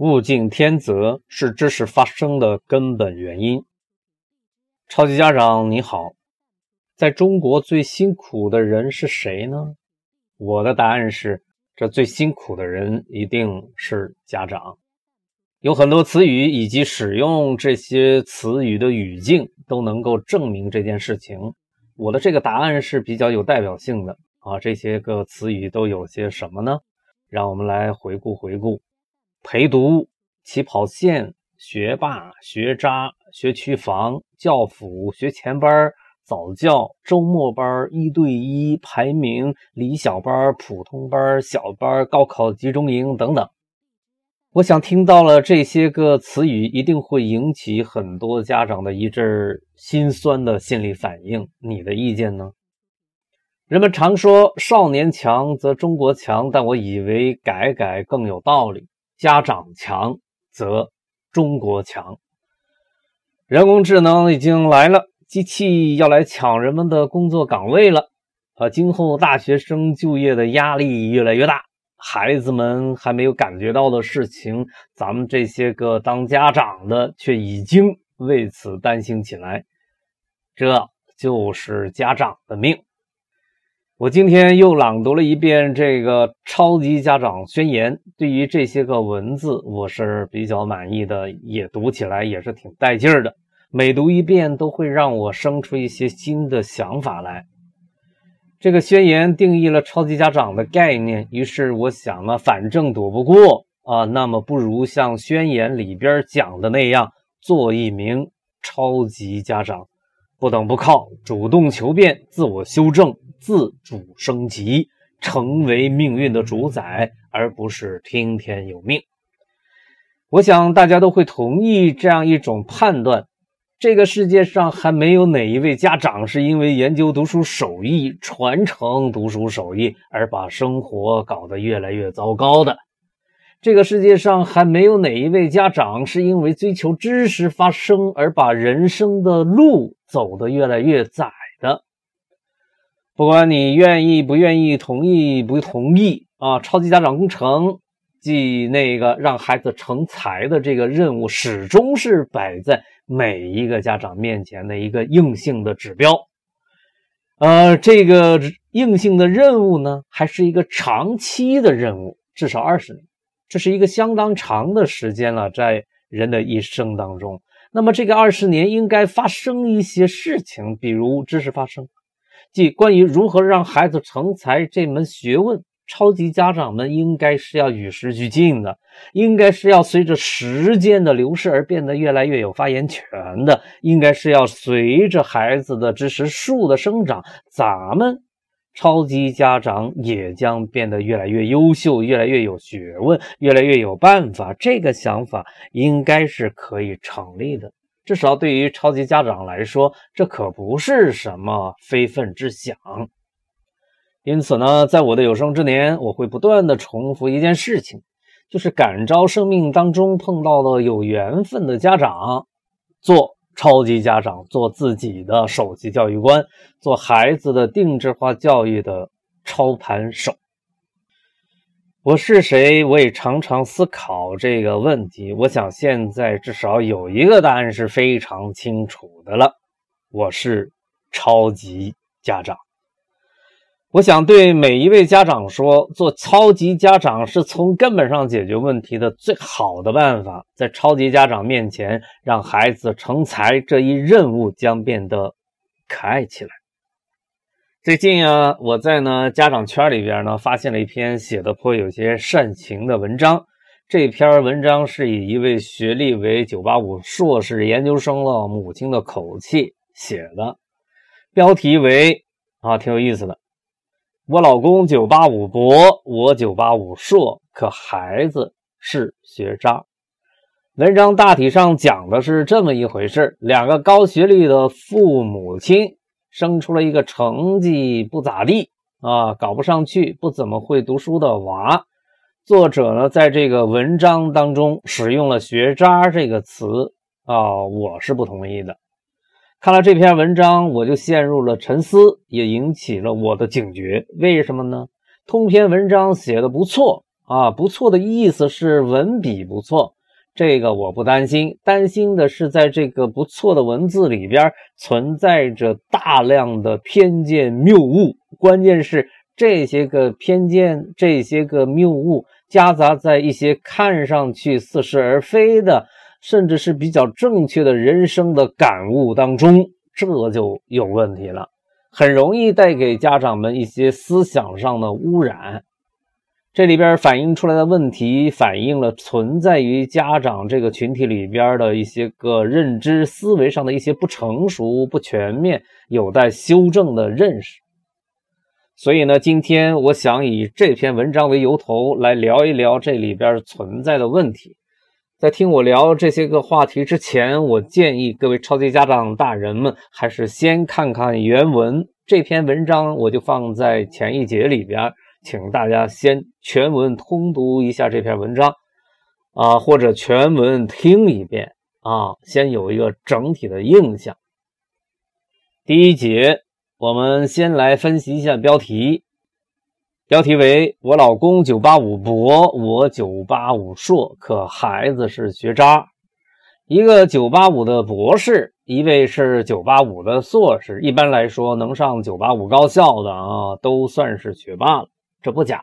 物竞天择是知识发生的根本原因。超级家长你好，在中国最辛苦的人是谁呢？我的答案是，这最辛苦的人一定是家长。有很多词语以及使用这些词语的语境都能够证明这件事情。我的这个答案是比较有代表性的啊。这些个词语都有些什么呢？让我们来回顾回顾。陪读、起跑线、学霸、学渣、学区房、教辅、学前班、早教、周末班、一对一、排名、理小班、普通班、小班、高考集中营等等。我想听到了这些个词语，一定会引起很多家长的一阵心酸的心理反应。你的意见呢？人们常说“少年强则中国强”，但我以为改改更有道理。家长强则中国强。人工智能已经来了，机器要来抢人们的工作岗位了。啊，今后大学生就业的压力越来越大。孩子们还没有感觉到的事情，咱们这些个当家长的却已经为此担心起来。这就是家长的命。我今天又朗读了一遍这个超级家长宣言，对于这些个文字，我是比较满意的，也读起来也是挺带劲儿的。每读一遍，都会让我生出一些新的想法来。这个宣言定义了超级家长的概念，于是我想呢，反正躲不过啊，那么不如像宣言里边讲的那样，做一名超级家长，不等不靠，主动求变，自我修正。自主升级，成为命运的主宰，而不是听天由命。我想大家都会同意这样一种判断：这个世界上还没有哪一位家长是因为研究读书手艺、传承读书手艺而把生活搞得越来越糟糕的；这个世界上还没有哪一位家长是因为追求知识发声而把人生的路走得越来越窄的。不管你愿意不愿意，同意不同意啊，超级家长工程即那个让孩子成才的这个任务，始终是摆在每一个家长面前的一个硬性的指标。呃，这个硬性的任务呢，还是一个长期的任务，至少二十年，这是一个相当长的时间了，在人的一生当中。那么这个二十年应该发生一些事情，比如知识发生。即关于如何让孩子成才这门学问，超级家长们应该是要与时俱进的，应该是要随着时间的流逝而变得越来越有发言权的，应该是要随着孩子的知识树的生长，咱们超级家长也将变得越来越优秀，越来越有学问，越来越有办法。这个想法应该是可以成立的。至少对于超级家长来说，这可不是什么非分之想。因此呢，在我的有生之年，我会不断的重复一件事情，就是感召生命当中碰到的有缘分的家长，做超级家长，做自己的首席教育官，做孩子的定制化教育的操盘手。我是谁？我也常常思考这个问题。我想现在至少有一个答案是非常清楚的了。我是超级家长。我想对每一位家长说：做超级家长是从根本上解决问题的最好的办法。在超级家长面前，让孩子成才这一任务将变得可爱起来。最近啊，我在呢家长圈里边呢发现了一篇写的颇有些煽情的文章。这篇文章是以一位学历为985硕士研究生的母亲的口气写的，标题为啊挺有意思的。我老公985博，我985硕，可孩子是学渣。文章大体上讲的是这么一回事：两个高学历的父母亲。生出了一个成绩不咋地啊，搞不上去，不怎么会读书的娃。作者呢，在这个文章当中使用了“学渣”这个词啊，我是不同意的。看了这篇文章，我就陷入了沉思，也引起了我的警觉。为什么呢？通篇文章写的不错啊，不错的意思是文笔不错，这个我不担心，担心的是在这个不错的文字里边存在着大量的偏见谬误，关键是这些个偏见、这些个谬误夹杂在一些看上去似是而非的，甚至是比较正确的人生的感悟当中，这就有问题了。很容易带给家长们一些思想上的污染，这里边反映出来的问题，反映了存在于家长这个群体里边的一些个认知思维上的一些不成熟、不全面、有待修正的认识。所以呢，今天我想以这篇文章为由头，来聊一聊这里边存在的问题。在听我聊这些个话题之前，我建议各位超级家长大人们还是先看看原文。这篇文章我就放在前一节里边，请大家先全文通读一下这篇文章，啊，或者全文听一遍啊，先有一个整体的印象。第一节，我们先来分析一下标题。标题为“我老公九八五博，我九八五硕，可孩子是学渣。”一个九八五的博士，一位是九八五的硕士。一般来说，能上九八五高校的啊，都算是学霸了，这不假。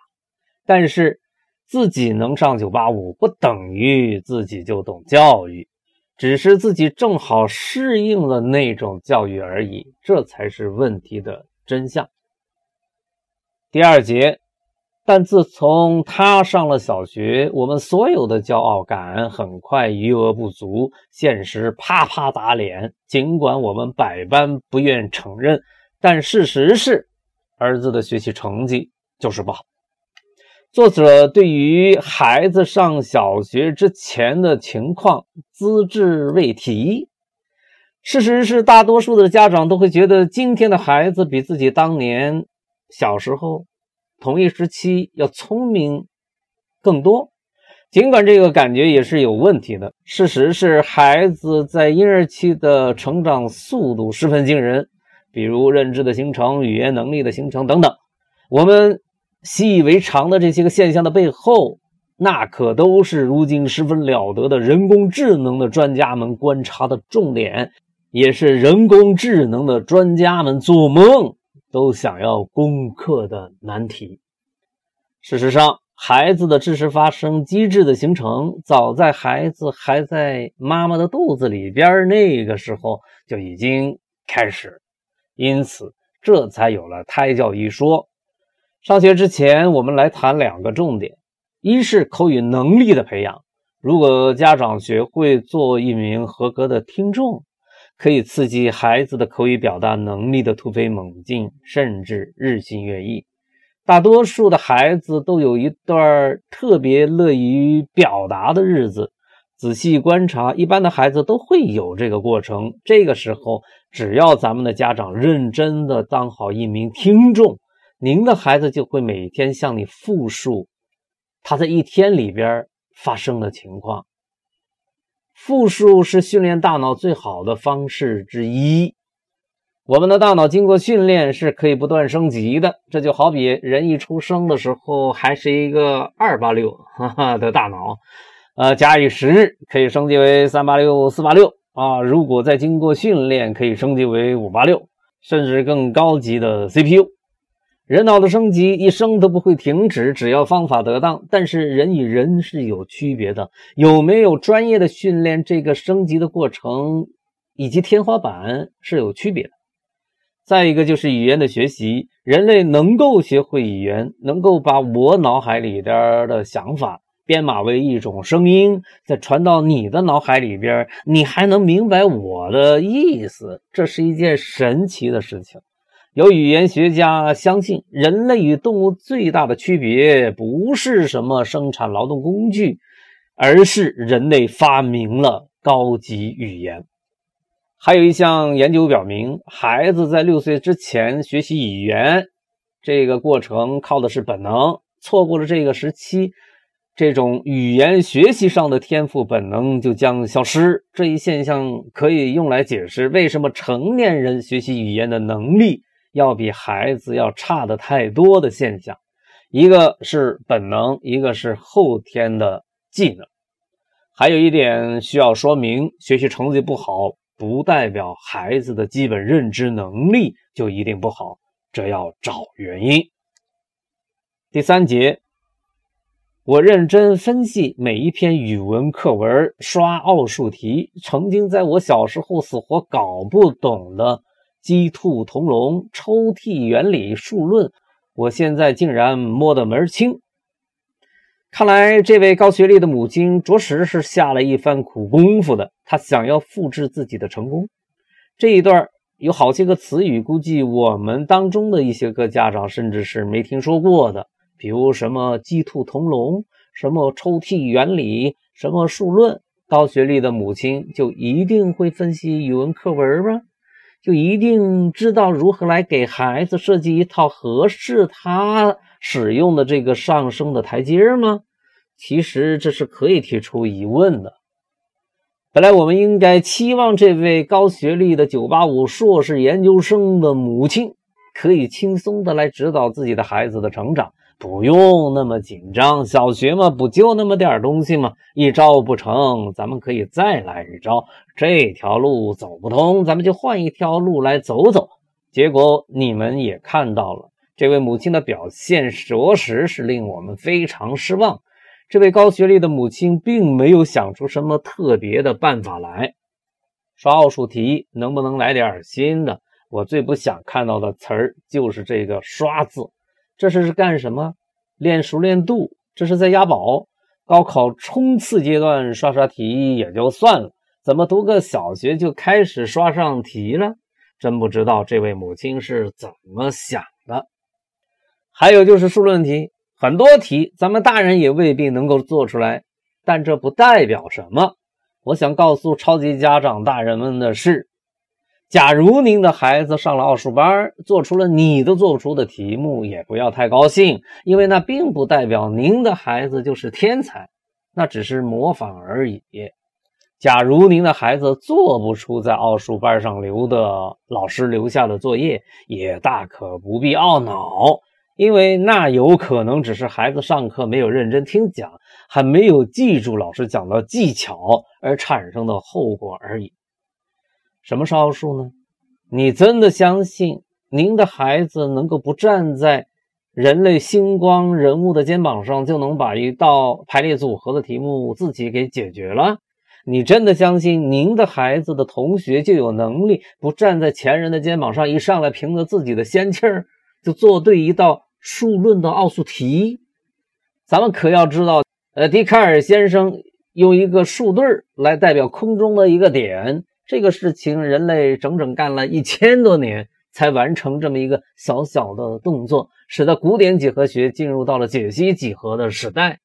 但是，自己能上九八五，不等于自己就懂教育，只是自己正好适应了那种教育而已，这才是问题的真相。第二节，但自从他上了小学，我们所有的骄傲感很快余额不足，现实啪啪打脸。尽管我们百般不愿承认，但事实是，儿子的学习成绩就是不好。作者对于孩子上小学之前的情况资质未提。事实是，大多数的家长都会觉得，今天的孩子比自己当年。小时候，同一时期要聪明更多。尽管这个感觉也是有问题的。事实是，孩子在婴儿期的成长速度十分惊人，比如认知的形成、语言能力的形成等等。我们习以为常的这些个现象的背后，那可都是如今十分了得的人工智能的专家们观察的重点，也是人工智能的专家们做梦。都想要攻克的难题。事实上，孩子的知识发生机制的形成，早在孩子还在妈妈的肚子里边那个时候就已经开始，因此这才有了胎教一说。上学之前，我们来谈两个重点：一是口语能力的培养。如果家长学会做一名合格的听众。可以刺激孩子的口语表达能力的突飞猛进，甚至日新月异。大多数的孩子都有一段特别乐于表达的日子。仔细观察，一般的孩子都会有这个过程。这个时候，只要咱们的家长认真的当好一名听众，您的孩子就会每天向你复述他在一天里边发生的情况。复述是训练大脑最好的方式之一。我们的大脑经过训练是可以不断升级的。这就好比人一出生的时候还是一个二八六哈哈的大脑，呃，假以时日可以升级为三八六、四八六啊。如果再经过训练，可以升级为五八六，甚至更高级的 CPU。人脑的升级一生都不会停止，只要方法得当。但是人与人是有区别的，有没有专业的训练，这个升级的过程以及天花板是有区别的。再一个就是语言的学习，人类能够学会语言，能够把我脑海里边的想法编码为一种声音，再传到你的脑海里边，你还能明白我的意思，这是一件神奇的事情。有语言学家相信，人类与动物最大的区别不是什么生产劳动工具，而是人类发明了高级语言。还有一项研究表明，孩子在六岁之前学习语言，这个过程靠的是本能。错过了这个时期，这种语言学习上的天赋本能就将消失。这一现象可以用来解释为什么成年人学习语言的能力。要比孩子要差的太多的现象，一个是本能，一个是后天的技能。还有一点需要说明：学习成绩不好，不代表孩子的基本认知能力就一定不好，这要找原因。第三节。我认真分析每一篇语文课文，刷奥数题。曾经在我小时候死活搞不懂的鸡兔同笼、抽屉原理、数论，我现在竟然摸得门清。看来这位高学历的母亲着实是下了一番苦功夫的。她想要复制自己的成功。这一段有好些个词语，估计我们当中的一些个家长甚至是没听说过的。比如什么鸡兔同笼，什么抽屉原理，什么数论，高学历的母亲就一定会分析语文课文吗？就一定知道如何来给孩子设计一套合适他使用的这个上升的台阶吗？其实这是可以提出疑问的。本来我们应该期望这位高学历的985硕士研究生的母亲可以轻松的来指导自己的孩子的成长。不用那么紧张，小学嘛，不就那么点东西吗？一招不成，咱们可以再来一招。这条路走不通，咱们就换一条路来走走。结果你们也看到了，这位母亲的表现着实是令我们非常失望。这位高学历的母亲并没有想出什么特别的办法来刷奥数题，能不能来点新的？我最不想看到的词儿就是这个“刷”字。这是是干什么？练熟练度，这是在押宝。高考冲刺阶段刷刷题也就算了，怎么读个小学就开始刷上题了？真不知道这位母亲是怎么想的。还有就是数论题，很多题咱们大人也未必能够做出来，但这不代表什么。我想告诉超级家长大人们的是。假如您的孩子上了奥数班，做出了你都做不出的题目，也不要太高兴，因为那并不代表您的孩子就是天才，那只是模仿而已。假如您的孩子做不出在奥数班上留的老师留下的作业，也大可不必懊恼，因为那有可能只是孩子上课没有认真听讲，还没有记住老师讲的技巧而产生的后果而已。什么是奥数呢？你真的相信您的孩子能够不站在人类星光人物的肩膀上就能把一道排列组合的题目自己给解决了？你真的相信您的孩子的同学就有能力不站在前人的肩膀上，一上来凭着自己的仙气儿就做对一道数论的奥数题？咱们可要知道，呃，笛卡尔先生用一个数对儿来代表空中的一个点。这个事情，人类整整干了一千多年才完成这么一个小小的动作，使得古典几何学进入到了解析几何的时代。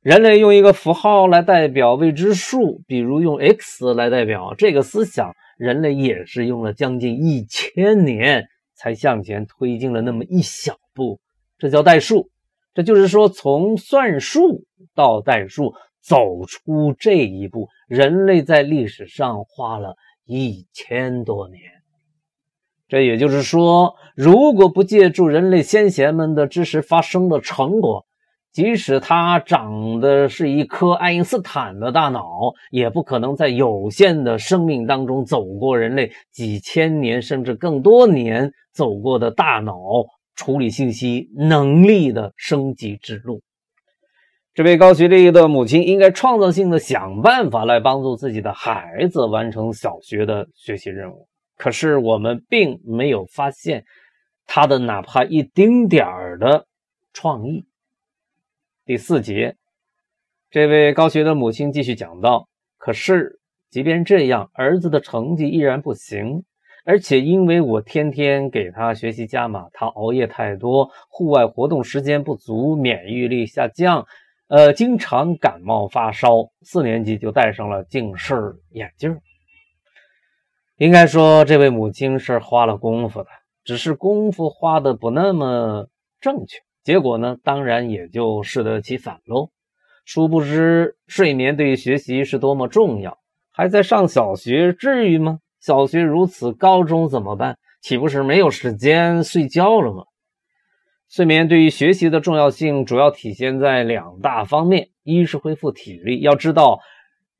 人类用一个符号来代表未知数，比如用 x 来代表这个思想，人类也是用了将近一千年才向前推进了那么一小步，这叫代数。这就是说，从算术到代数。走出这一步，人类在历史上花了一千多年。这也就是说，如果不借助人类先贤们的知识发生的成果，即使它长的是一颗爱因斯坦的大脑，也不可能在有限的生命当中走过人类几千年甚至更多年走过的大脑处理信息能力的升级之路。这位高学历的母亲应该创造性的想办法来帮助自己的孩子完成小学的学习任务，可是我们并没有发现他的哪怕一丁点儿的创意。第四节，这位高学的母亲继续讲到：“可是，即便这样，儿子的成绩依然不行，而且因为我天天给他学习加码，他熬夜太多，户外活动时间不足，免疫力下降。”呃，经常感冒发烧，四年级就戴上了近视眼镜。应该说，这位母亲是花了功夫的，只是功夫花的不那么正确，结果呢，当然也就适得其反喽。殊不知，睡眠对于学习是多么重要。还在上小学，至于吗？小学如此，高中怎么办？岂不是没有时间睡觉了吗？睡眠对于学习的重要性主要体现在两大方面：一是恢复体力。要知道，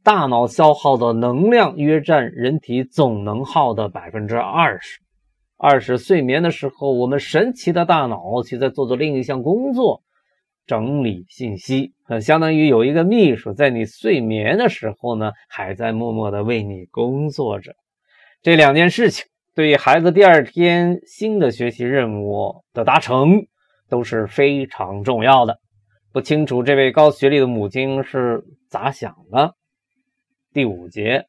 大脑消耗的能量约占人体总能耗的百分之二十。二是睡眠的时候，我们神奇的大脑其在做着另一项工作。整理信息，呃，相当于有一个秘书在你睡眠的时候呢，还在默默的为你工作着。这两件事情对于孩子第二天新的学习任务的达成都是非常重要的。不清楚这位高学历的母亲是咋想的？第五节，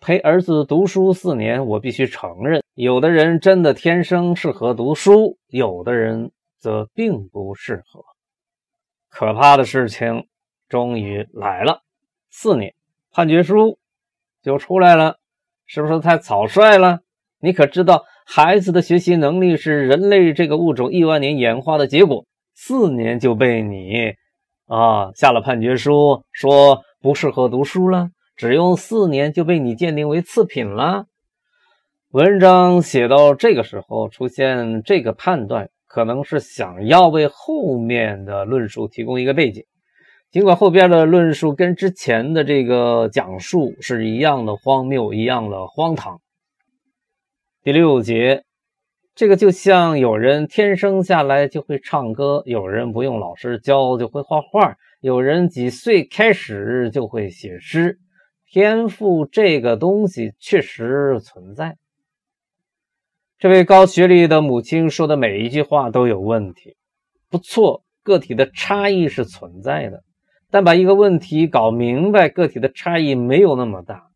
陪儿子读书四年，我必须承认，有的人真的天生适合读书，有的人则并不适合。可怕的事情终于来了，四年判决书就出来了，是不是太草率了？你可知道，孩子的学习能力是人类这个物种亿万年演化的结果。四年就被你啊下了判决书，说不适合读书了，只用四年就被你鉴定为次品了。文章写到这个时候，出现这个判断。可能是想要为后面的论述提供一个背景，尽管后边的论述跟之前的这个讲述是一样的荒谬，一样的荒唐。第六节，这个就像有人天生下来就会唱歌，有人不用老师教就会画画，有人几岁开始就会写诗，天赋这个东西确实存在。这位高学历的母亲说的每一句话都有问题。不错，个体的差异是存在的，但把一个问题搞明白，个体的差异没有那么大。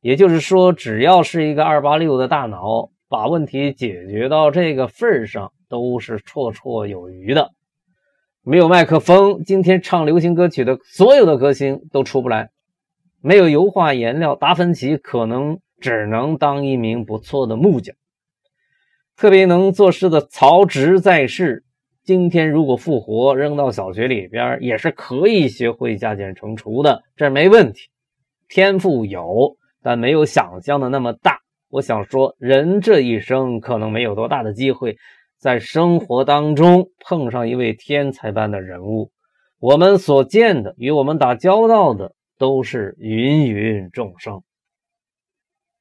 也就是说，只要是一个二八六的大脑，把问题解决到这个份上，都是绰绰有余的。没有麦克风，今天唱流行歌曲的所有的歌星都出不来；没有油画颜料，达芬奇可能只能当一名不错的木匠。特别能作诗的曹植在世，今天如果复活扔到小学里边，也是可以学会加减乘除的，这没问题。天赋有，但没有想象的那么大。我想说，人这一生可能没有多大的机会，在生活当中碰上一位天才般的人物。我们所见的，与我们打交道的，都是芸芸众生。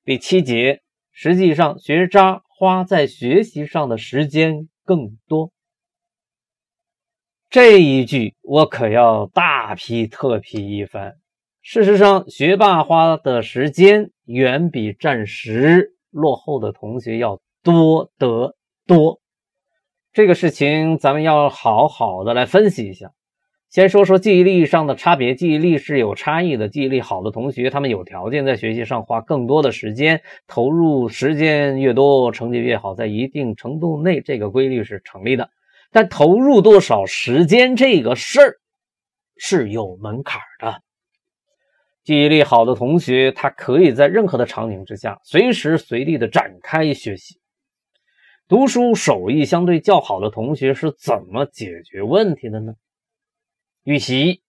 第七节，实际上学渣。花在学习上的时间更多，这一句我可要大批特批一番。事实上，学霸花的时间远比暂时落后的同学要多得多。这个事情咱们要好好的来分析一下。先说说记忆力上的差别，记忆力是有差异的。记忆力好的同学，他们有条件在学习上花更多的时间，投入时间越多，成绩越好。在一定程度内，这个规律是成立的。但投入多少时间这个事儿是有门槛的。记忆力好的同学，他可以在任何的场景之下，随时随地的展开学习。读书手艺相对较好的同学是怎么解决问题的呢？预习，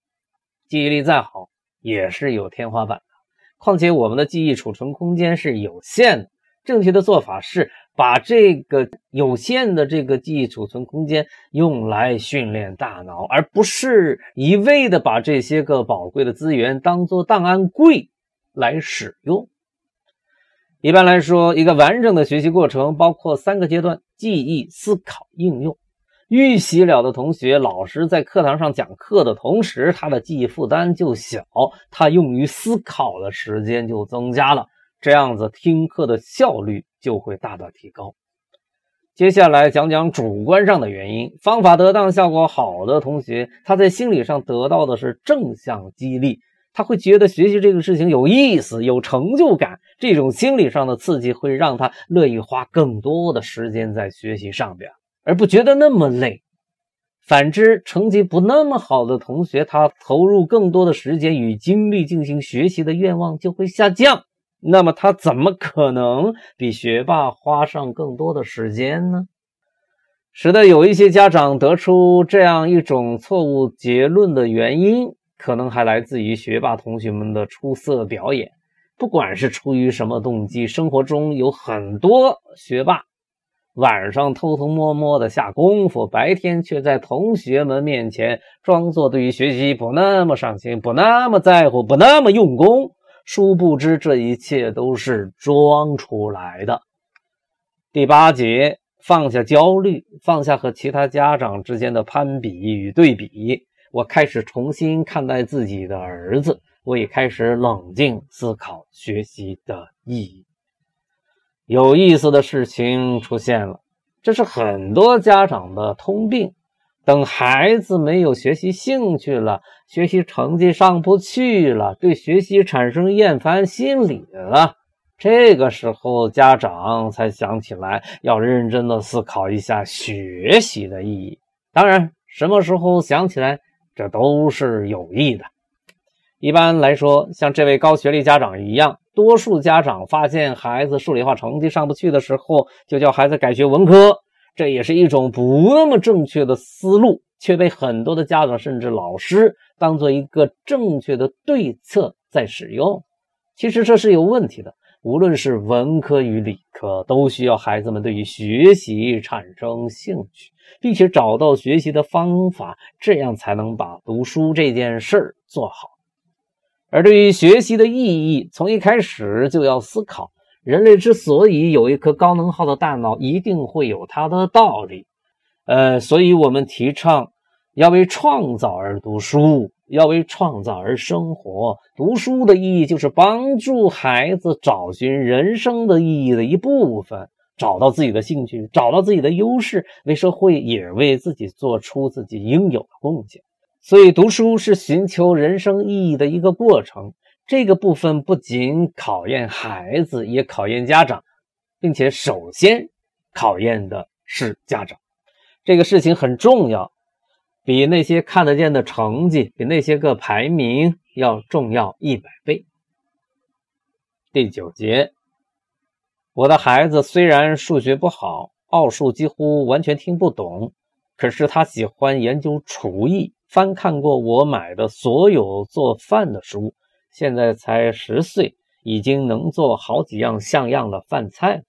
记忆力再好也是有天花板的。况且我们的记忆储存空间是有限的。正确的做法是把这个有限的这个记忆储存空间用来训练大脑，而不是一味的把这些个宝贵的资源当做档案柜来使用。一般来说，一个完整的学习过程包括三个阶段：记忆、思考、应用。预习了的同学，老师在课堂上讲课的同时，他的记忆负担就小，他用于思考的时间就增加了，这样子听课的效率就会大大提高。接下来讲讲主观上的原因，方法得当、效果好的同学，他在心理上得到的是正向激励，他会觉得学习这个事情有意思、有成就感，这种心理上的刺激会让他乐意花更多的时间在学习上边。而不觉得那么累。反之，成绩不那么好的同学，他投入更多的时间与精力进行学习的愿望就会下降。那么，他怎么可能比学霸花上更多的时间呢？使得有一些家长得出这样一种错误结论的原因，可能还来自于学霸同学们的出色表演。不管是出于什么动机，生活中有很多学霸。晚上偷偷摸摸的下功夫，白天却在同学们面前装作对于学习不那么上心、不那么在乎、不那么用功。殊不知，这一切都是装出来的。第八节，放下焦虑，放下和其他家长之间的攀比与对比。我开始重新看待自己的儿子，我也开始冷静思考学习的意义。有意思的事情出现了，这是很多家长的通病。等孩子没有学习兴趣了，学习成绩上不去了，对学习产生厌烦心理了，这个时候家长才想起来要认真的思考一下学习的意义。当然，什么时候想起来，这都是有益的。一般来说，像这位高学历家长一样，多数家长发现孩子数理化成绩上不去的时候，就叫孩子改学文科。这也是一种不那么正确的思路，却被很多的家长甚至老师当做一个正确的对策在使用。其实这是有问题的。无论是文科与理科，都需要孩子们对于学习产生兴趣，并且找到学习的方法，这样才能把读书这件事儿做好。而对于学习的意义，从一开始就要思考。人类之所以有一颗高能耗的大脑，一定会有它的道理。呃，所以我们提倡要为创造而读书，要为创造而生活。读书的意义就是帮助孩子找寻人生的意义的一部分，找到自己的兴趣，找到自己的优势，为社会也为自己做出自己应有的贡献。所以，读书是寻求人生意义的一个过程。这个部分不仅考验孩子，也考验家长，并且首先考验的是家长。这个事情很重要，比那些看得见的成绩，比那些个排名要重要一百倍。第九节，我的孩子虽然数学不好，奥数几乎完全听不懂，可是他喜欢研究厨艺，翻看过我买的所有做饭的书。现在才十岁，已经能做好几样像样的饭菜。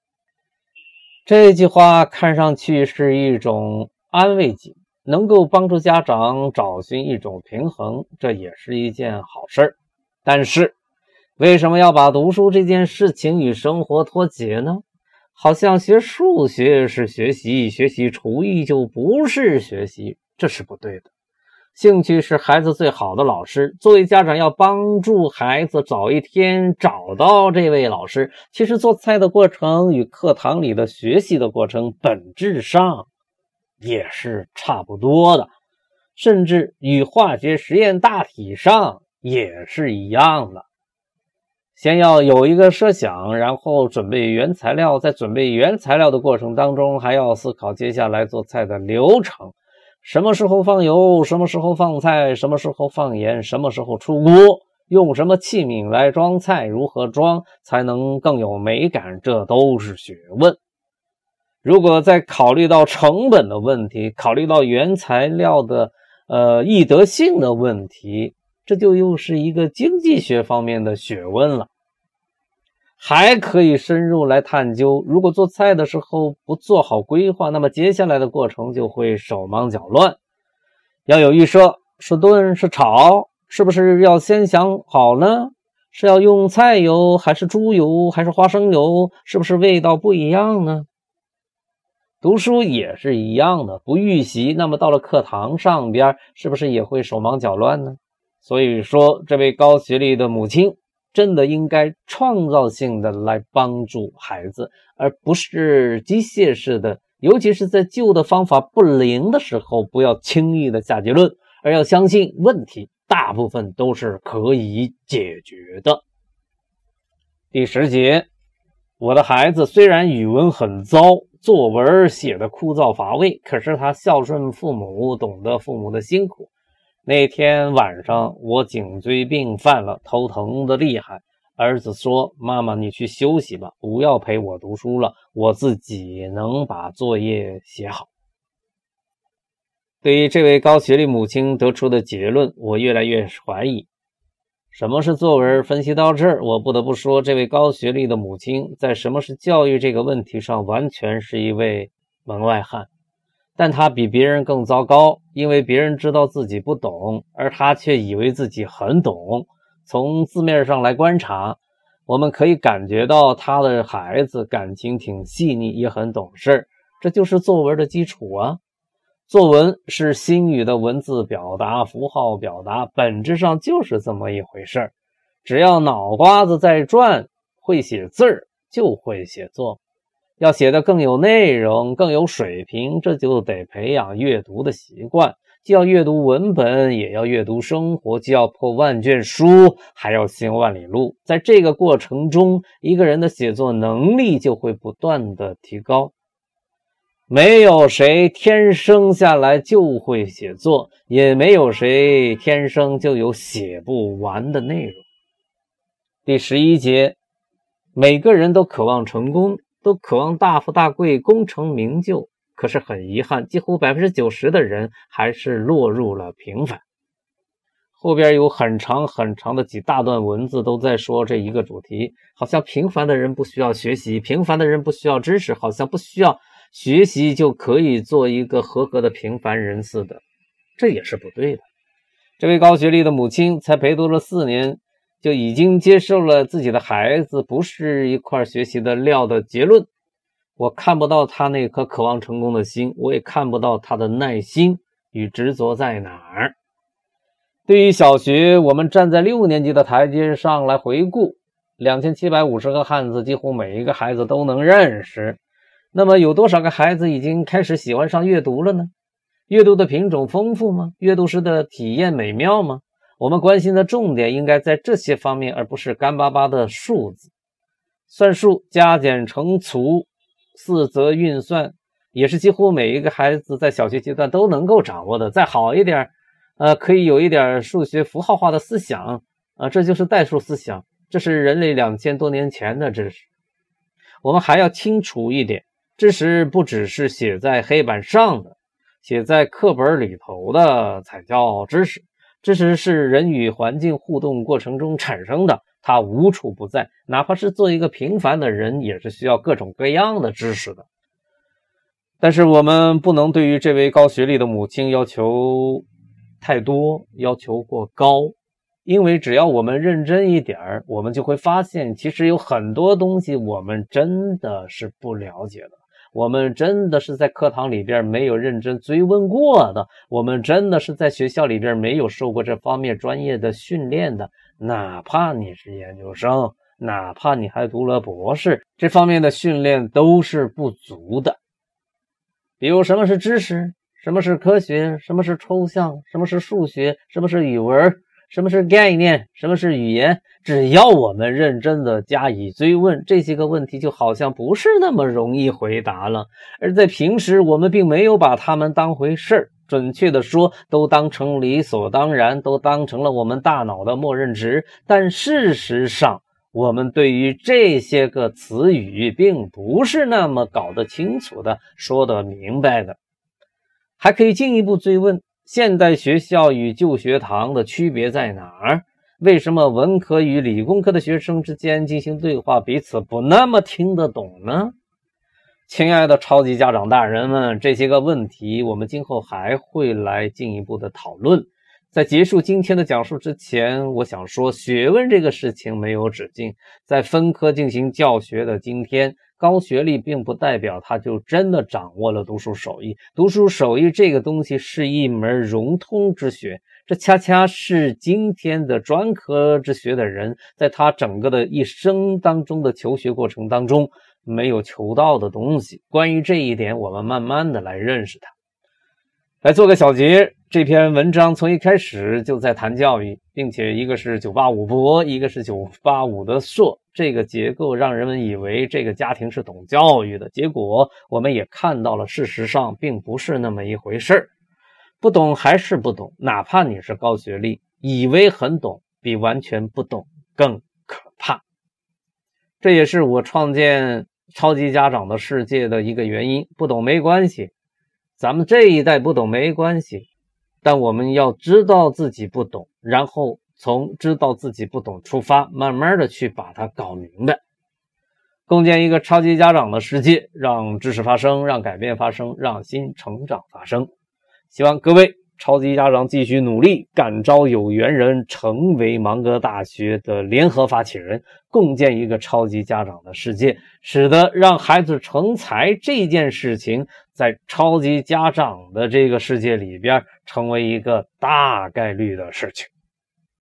这句话看上去是一种安慰剂，能够帮助家长找寻一种平衡，这也是一件好事。但是，为什么要把读书这件事情与生活脱节呢？好像学数学是学习，学习厨艺就不是学习，这是不对的。兴趣是孩子最好的老师。作为家长，要帮助孩子早一天找到这位老师。其实做菜的过程与课堂里的学习的过程本质上也是差不多的，甚至与化学实验大体上也是一样的。先要有一个设想，然后准备原材料，在准备原材料的过程当中，还要思考接下来做菜的流程。什么时候放油？什么时候放菜？什么时候放盐？什么时候出锅？用什么器皿来装菜？如何装才能更有美感？这都是学问。如果再考虑到成本的问题，考虑到原材料的呃易得性的问题，这就又是一个经济学方面的学问了。还可以深入来探究，如果做菜的时候不做好规划，那么接下来的过程就会手忙脚乱。要有预设，是炖是炒，是不是要先想好呢？是要用菜油还是猪油还是花生油？是不是味道不一样呢？读书也是一样的，不预习，那么到了课堂上边，是不是也会手忙脚乱呢？所以说，这位高学历的母亲。真的应该创造性的来帮助孩子，而不是机械式的。尤其是在旧的方法不灵的时候，不要轻易的下结论，而要相信问题大部分都是可以解决的。第十节，我的孩子虽然语文很糟，作文写的枯燥乏味，可是他孝顺父母，懂得父母的辛苦。那天晚上，我颈椎病犯了，头疼的厉害。儿子说：“妈妈，你去休息吧，不要陪我读书了，我自己能把作业写好。”对于这位高学历母亲得出的结论，我越来越怀疑什么是作文。分析到这儿，我不得不说，这位高学历的母亲在什么是教育这个问题上，完全是一位门外汉。但他比别人更糟糕，因为别人知道自己不懂，而他却以为自己很懂。从字面上来观察，我们可以感觉到他的孩子感情挺细腻，也很懂事。这就是作文的基础啊！作文是心语的文字表达、符号表达，本质上就是这么一回事儿。只要脑瓜子在转，会写字儿就会写作。要写的更有内容、更有水平，这就得培养阅读的习惯。既要阅读文本，也要阅读生活；既要破万卷书，还要行万里路。在这个过程中，一个人的写作能力就会不断的提高。没有谁天生下来就会写作，也没有谁天生就有写不完的内容。第十一节，每个人都渴望成功。都渴望大富大贵、功成名就，可是很遗憾，几乎百分之九十的人还是落入了平凡。后边有很长很长的几大段文字都在说这一个主题，好像平凡的人不需要学习，平凡的人不需要知识，好像不需要学习就可以做一个合格的平凡人似的，这也是不对的。这位高学历的母亲才陪读了四年。就已经接受了自己的孩子不是一块学习的料的结论。我看不到他那颗渴望成功的心，我也看不到他的耐心与执着在哪儿。对于小学，我们站在六年级的台阶上来回顾，两千七百五十个汉字，几乎每一个孩子都能认识。那么，有多少个孩子已经开始喜欢上阅读了呢？阅读的品种丰富吗？阅读时的体验美妙吗？我们关心的重点应该在这些方面，而不是干巴巴的数字。算术、加减乘除、四则运算，也是几乎每一个孩子在小学阶段都能够掌握的。再好一点，呃，可以有一点数学符号化的思想啊，这就是代数思想，这是人类两千多年前的知识。我们还要清楚一点，知识不只是写在黑板上的，写在课本里头的才叫知识。知识是人与环境互动过程中产生的，它无处不在。哪怕是做一个平凡的人，也是需要各种各样的知识的。但是我们不能对于这位高学历的母亲要求太多，要求过高，因为只要我们认真一点儿，我们就会发现，其实有很多东西我们真的是不了解的。我们真的是在课堂里边没有认真追问过的，我们真的是在学校里边没有受过这方面专业的训练的。哪怕你是研究生，哪怕你还读了博士，这方面的训练都是不足的。比如，什么是知识？什么是科学？什么是抽象？什么是数学？什么是语文？什么是概念？什么是语言？只要我们认真的加以追问，这些个问题就好像不是那么容易回答了。而在平时，我们并没有把他们当回事儿，准确的说，都当成理所当然，都当成了我们大脑的默认值。但事实上，我们对于这些个词语，并不是那么搞得清楚的、说得明白的。还可以进一步追问。现代学校与旧学堂的区别在哪儿？为什么文科与理工科的学生之间进行对话，彼此不那么听得懂呢？亲爱的超级家长大人们，这些个问题我们今后还会来进一步的讨论。在结束今天的讲述之前，我想说，学问这个事情没有止境，在分科进行教学的今天。高学历并不代表他就真的掌握了读书手艺。读书手艺这个东西是一门融通之学，这恰恰是今天的专科之学的人在他整个的一生当中的求学过程当中没有求到的东西。关于这一点，我们慢慢的来认识它。来做个小结，这篇文章从一开始就在谈教育，并且一个是九八五博，一个是九八五的硕，这个结构让人们以为这个家庭是懂教育的。结果我们也看到了，事实上并不是那么一回事。不懂还是不懂，哪怕你是高学历，以为很懂，比完全不懂更可怕。这也是我创建超级家长的世界的一个原因。不懂没关系。咱们这一代不懂没关系，但我们要知道自己不懂，然后从知道自己不懂出发，慢慢的去把它搞明白。共建一个超级家长的世界，让知识发生，让改变发生，让新成长发生。希望各位超级家长继续努力，感召有缘人，成为芒格大学的联合发起人，共建一个超级家长的世界，使得让孩子成才这件事情，在超级家长的这个世界里边，成为一个大概率的事情。